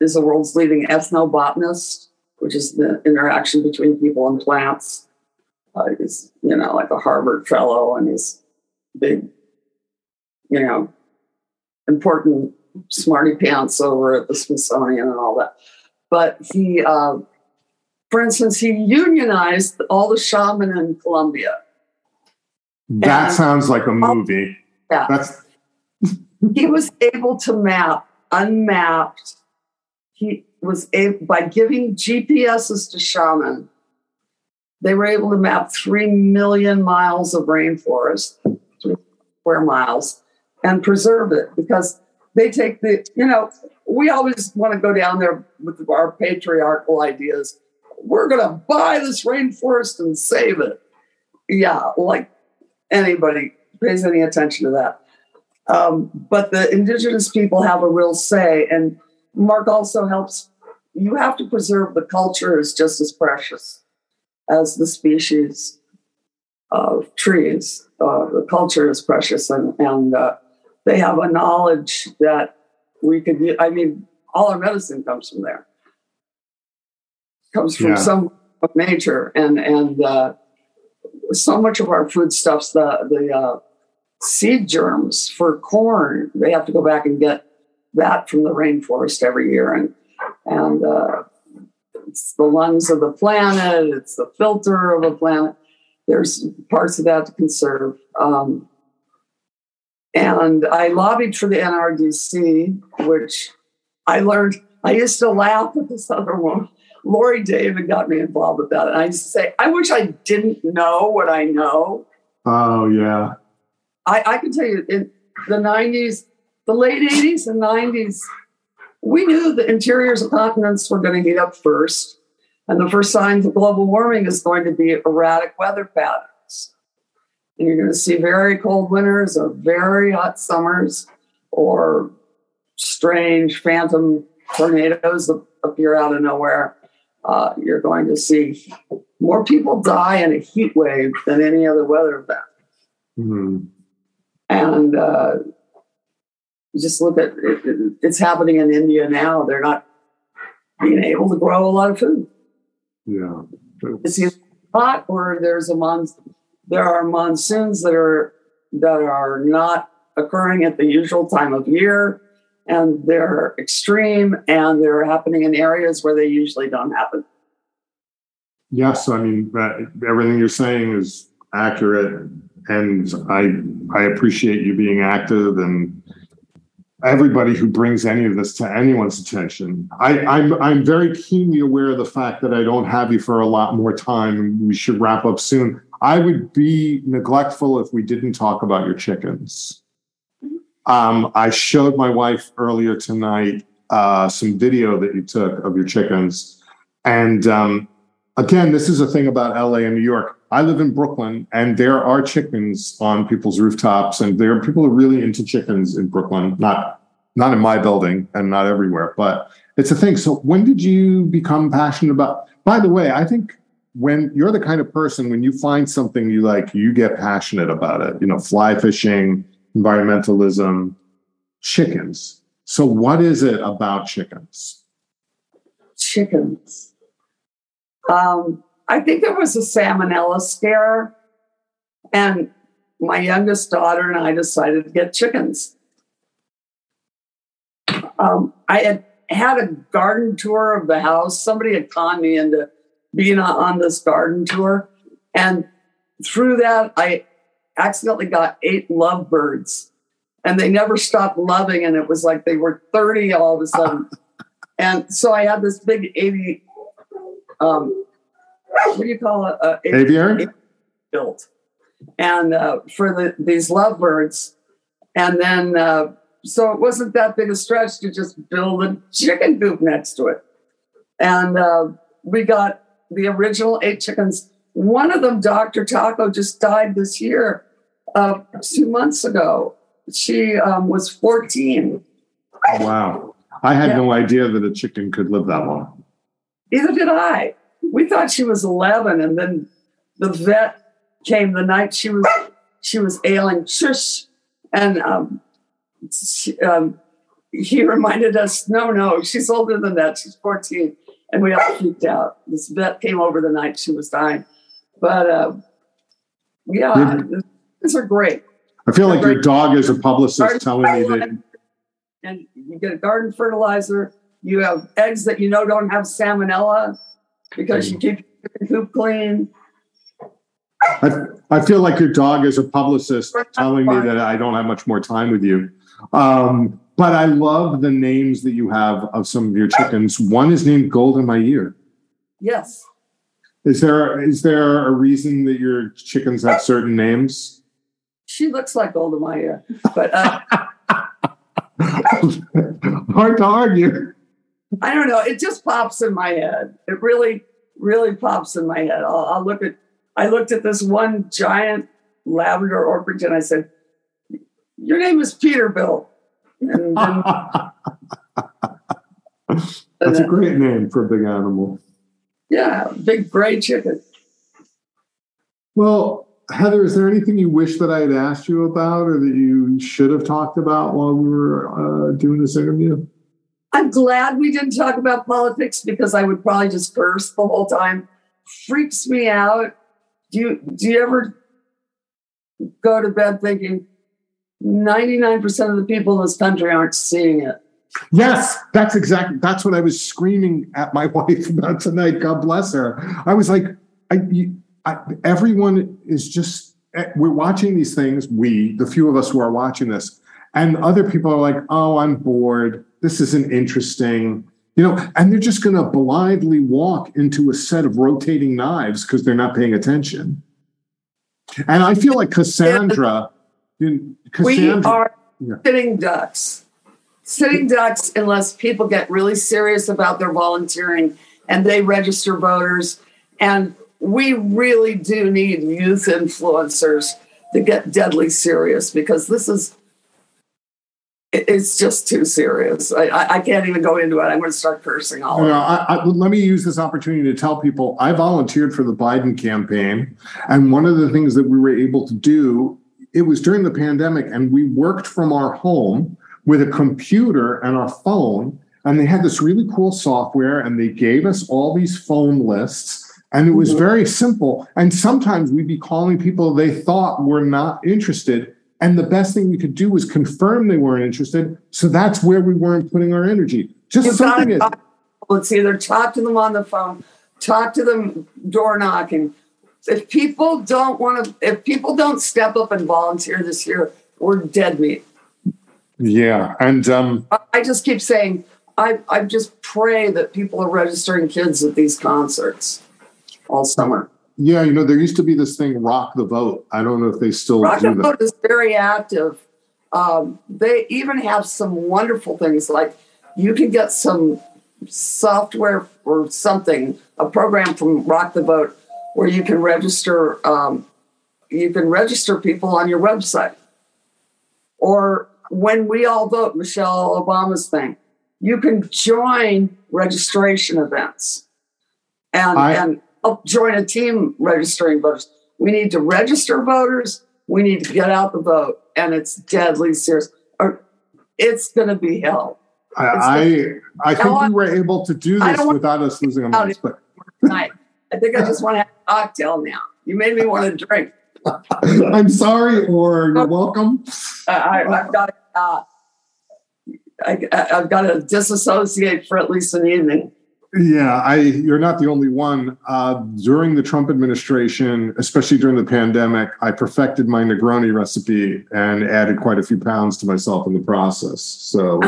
is the world's leading ethnobotanist, which is the interaction between people and plants. Uh, he's, you know, like a Harvard fellow, and he's big, you know, important smarty pants over at the Smithsonian and all that. But he, uh, for instance, he unionized all the shaman in Colombia that and, sounds like a movie. Yeah. That's he was able to map unmapped. He was able by giving GPSs to shaman. They were able to map three million miles of rainforest, square miles, and preserve it because they take the, you know, we always want to go down there with our patriarchal ideas. We're going to buy this rainforest and save it. Yeah, like anybody pays any attention to that. Um, but the indigenous people have a real say, and Mark also helps. You have to preserve the culture is just as precious as the species of trees. Uh, the culture is precious, and and uh, they have a knowledge that we could. I mean, all our medicine comes from there. Comes from yeah. some of nature, and and uh, so much of our foodstuffs, the the uh, seed germs for corn, they have to go back and get that from the rainforest every year, and and uh, it's the lungs of the planet, it's the filter of the planet. There's parts of that to conserve. Um, and I lobbied for the NRDC, which I learned. I used to laugh at this other woman Laurie David got me involved with that. And I used to say, I wish I didn't know what I know. Oh, yeah. I, I can tell you in the 90s, the late 80s and 90s, we knew the interiors of continents were going to heat up first. And the first signs of global warming is going to be erratic weather patterns. And you're going to see very cold winters or very hot summers or strange phantom tornadoes. Appear out of nowhere, uh, you're going to see more people die in a heat wave than any other weather event. Mm-hmm. And uh, just look at it, it, it's happening in India now. They're not being able to grow a lot of food. Yeah. It's either hot or there's a mon- there are monsoons that are that are not occurring at the usual time of year and they're extreme and they're happening in areas where they usually don't happen. Yes, I mean everything you're saying is accurate, and I I appreciate you being active and everybody who brings any of this to anyone's attention. I, I'm I'm very keenly aware of the fact that I don't have you for a lot more time, we should wrap up soon. I would be neglectful if we didn't talk about your chickens. Um, I showed my wife earlier tonight uh, some video that you took of your chickens, and um, again, this is a thing about LA and New York. I live in Brooklyn, and there are chickens on people's rooftops, and there are people who are really into chickens in Brooklyn. Not not in my building, and not everywhere, but it's a thing. So, when did you become passionate about? By the way, I think when you're the kind of person when you find something you like, you get passionate about it. You know, fly fishing, environmentalism, chickens. So, what is it about chickens? Chickens. Um, I think there was a salmonella scare, and my youngest daughter and I decided to get chickens. Um, I had had a garden tour of the house. Somebody had conned me into being on this garden tour, and through that, I accidentally got eight lovebirds, and they never stopped loving, and it was like they were thirty all of a sudden. and so I had this big eighty. Um, what do you call it? Uh, aviary built, and uh, for the these lovebirds, and then uh, so it wasn't that big a stretch to just build a chicken coop next to it, and uh, we got the original eight chickens. One of them, Dr. Taco, just died this year, uh, two months ago. She um, was 14. Wow. I had yeah. no idea that a chicken could live that long. Either did I we thought she was 11 and then the vet came the night she was she was ailing. Shush. And um, she, um, he reminded us no no she's older than that. She's 14 and we all freaked out. This vet came over the night. She was dying. But uh, yeah these are great. I feel They're like your dog is a publicist telling me that and you get a garden fertilizer. You have eggs that you know don't have salmonella because you keep your coop clean. I, I feel like your dog is a publicist telling me that I don't have much more time with you. Um, but I love the names that you have of some of your chickens. One is named Golda Meir. Yes. Is there is there a reason that your chickens have certain names? She looks like Golda Meir, but uh, hard to argue. I don't know. It just pops in my head. It really, really pops in my head. I'll, I'll look at. I looked at this one giant Lavender Orpington. and I said, "Your name is Peterbilt." And then, That's a great name for a big animal. Yeah, big gray chicken. Well, Heather, is there anything you wish that I had asked you about or that you should have talked about while we were uh, doing this interview? I'm glad we didn't talk about politics because I would probably just curse the whole time. Freaks me out. Do you do you ever go to bed thinking 99% of the people in this country aren't seeing it? Yes, that's exactly that's what I was screaming at my wife about tonight. God bless her. I was like, I, I, everyone is just eh, we're watching these things. We, the few of us who are watching this, and other people are like, "Oh, I'm bored this isn't interesting you know and they're just going to blindly walk into a set of rotating knives because they're not paying attention and i feel like cassandra, cassandra we are yeah. sitting ducks sitting ducks unless people get really serious about their volunteering and they register voters and we really do need youth influencers to get deadly serious because this is it's just too serious. I, I, can't even go into it. I'm going to start cursing all. Know, I, I, let me use this opportunity to tell people I volunteered for the Biden campaign, and one of the things that we were able to do it was during the pandemic, and we worked from our home with a computer and our phone, and they had this really cool software, and they gave us all these phone lists. And it was mm-hmm. very simple. And sometimes we'd be calling people they thought were not interested and the best thing we could do was confirm they weren't interested. So that's where we weren't putting our energy. Just You've something is. Let's either talk to them on the phone, talk to them door knocking. If people don't want to, if people don't step up and volunteer this year, we're dead meat. Yeah, and um, I just keep saying, I I just pray that people are registering kids at these concerts all summer. Yeah, you know, there used to be this thing, Rock the Vote. I don't know if they still Rock do the that. Vote is very active. Um, they even have some wonderful things like you can get some software or something, a program from Rock the Vote, where you can register. Um, you can register people on your website, or when we all vote, Michelle Obama's thing, you can join registration events, and I, and join a team registering voters. We need to register voters. We need to get out the vote, and it's deadly serious. Or it's going to be hell. I I, I think we were able to do this without us losing our minds. But I think I just want to have a cocktail now. You made me want to drink. I'm sorry, or you're welcome. I, have got uh, I, I've got to disassociate for at least an evening. Yeah, I you're not the only one. Uh, during the Trump administration, especially during the pandemic, I perfected my Negroni recipe and added quite a few pounds to myself in the process. So,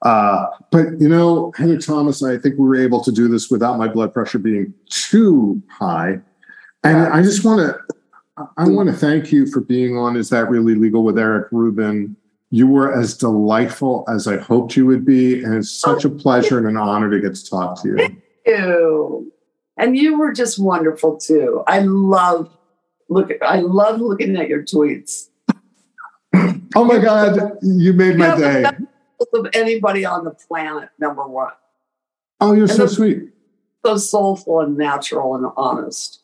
uh, but you know, Heather Thomas, I think we were able to do this without my blood pressure being too high. And I just want to, I want to thank you for being on. Is that really legal with Eric Rubin? You were as delightful as I hoped you would be, and it's such a pleasure and an honor to get to talk to you. Thank you. And you were just wonderful too. I love look I love looking at your tweets. oh my God, you made my day. Of anybody on the planet, number one. Oh, you're and so sweet. So soulful and natural and honest.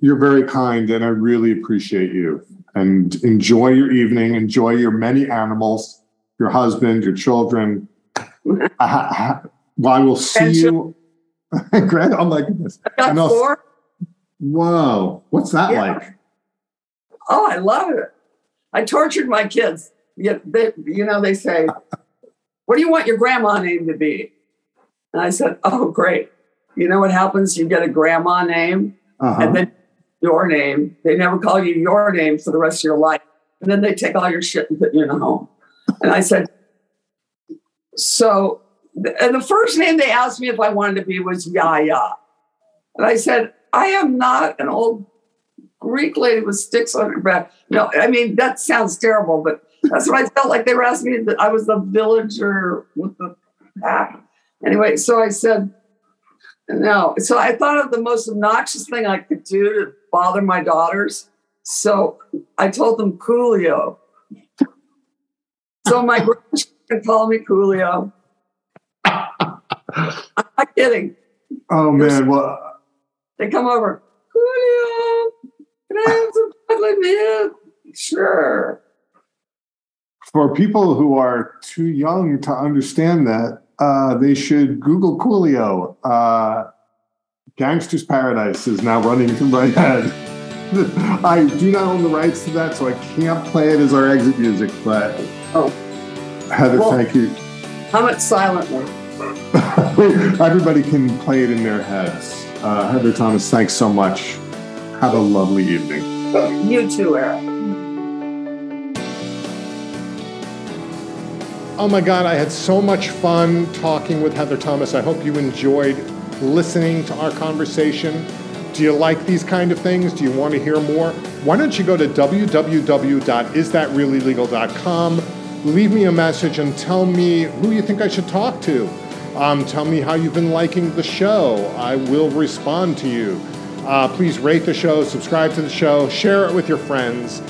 You're very kind, and I really appreciate you and enjoy your evening, enjoy your many animals, your husband, your children. I, I will see you. Greg, oh my goodness. I got four. Whoa, what's that yeah. like? Oh, I love it. I tortured my kids. You, they, you know, they say, What do you want your grandma name to be? And I said, Oh, great. You know what happens? You get a grandma name, uh-huh. and then your name. They never call you your name for the rest of your life. And then they take all your shit and put you in a home. And I said, so, and the first name they asked me if I wanted to be was Yaya. And I said, I am not an old Greek lady with sticks on her back. No, I mean, that sounds terrible, but that's what I felt like they were asking me. That I was the villager with the pack. Anyway, so I said, no. So I thought of the most obnoxious thing I could do to bother my daughters. So I told them Coolio. So my grandchildren call me Coolio. I'm not kidding. Oh man, well they come over. Coolio, can I have some chocolate milk? Sure. For people who are too young to understand that, uh, they should Google Coolio. Uh, Gangsta's Paradise is now running through my head. I do not own the rights to that, so I can't play it as our exit music. But oh, Heather, well, thank you. Hum it silently. Everybody can play it in their heads. Uh, Heather Thomas, thanks so much. Have a lovely evening. You too, Eric. Oh my God, I had so much fun talking with Heather Thomas. I hope you enjoyed listening to our conversation. Do you like these kind of things? Do you want to hear more? Why don't you go to www.isthatreallylegal.com, leave me a message, and tell me who you think I should talk to. Um, tell me how you've been liking the show. I will respond to you. Uh, please rate the show, subscribe to the show, share it with your friends.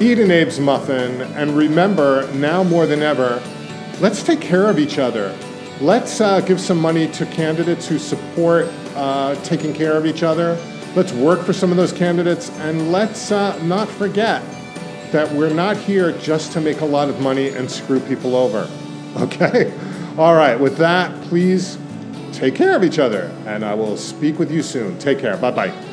eat an Abe's muffin, and remember now more than ever, let's take care of each other. Let's uh, give some money to candidates who support uh, taking care of each other. Let's work for some of those candidates, and let's uh, not forget that we're not here just to make a lot of money and screw people over. Okay? All right, with that, please take care of each other, and I will speak with you soon. Take care. Bye bye.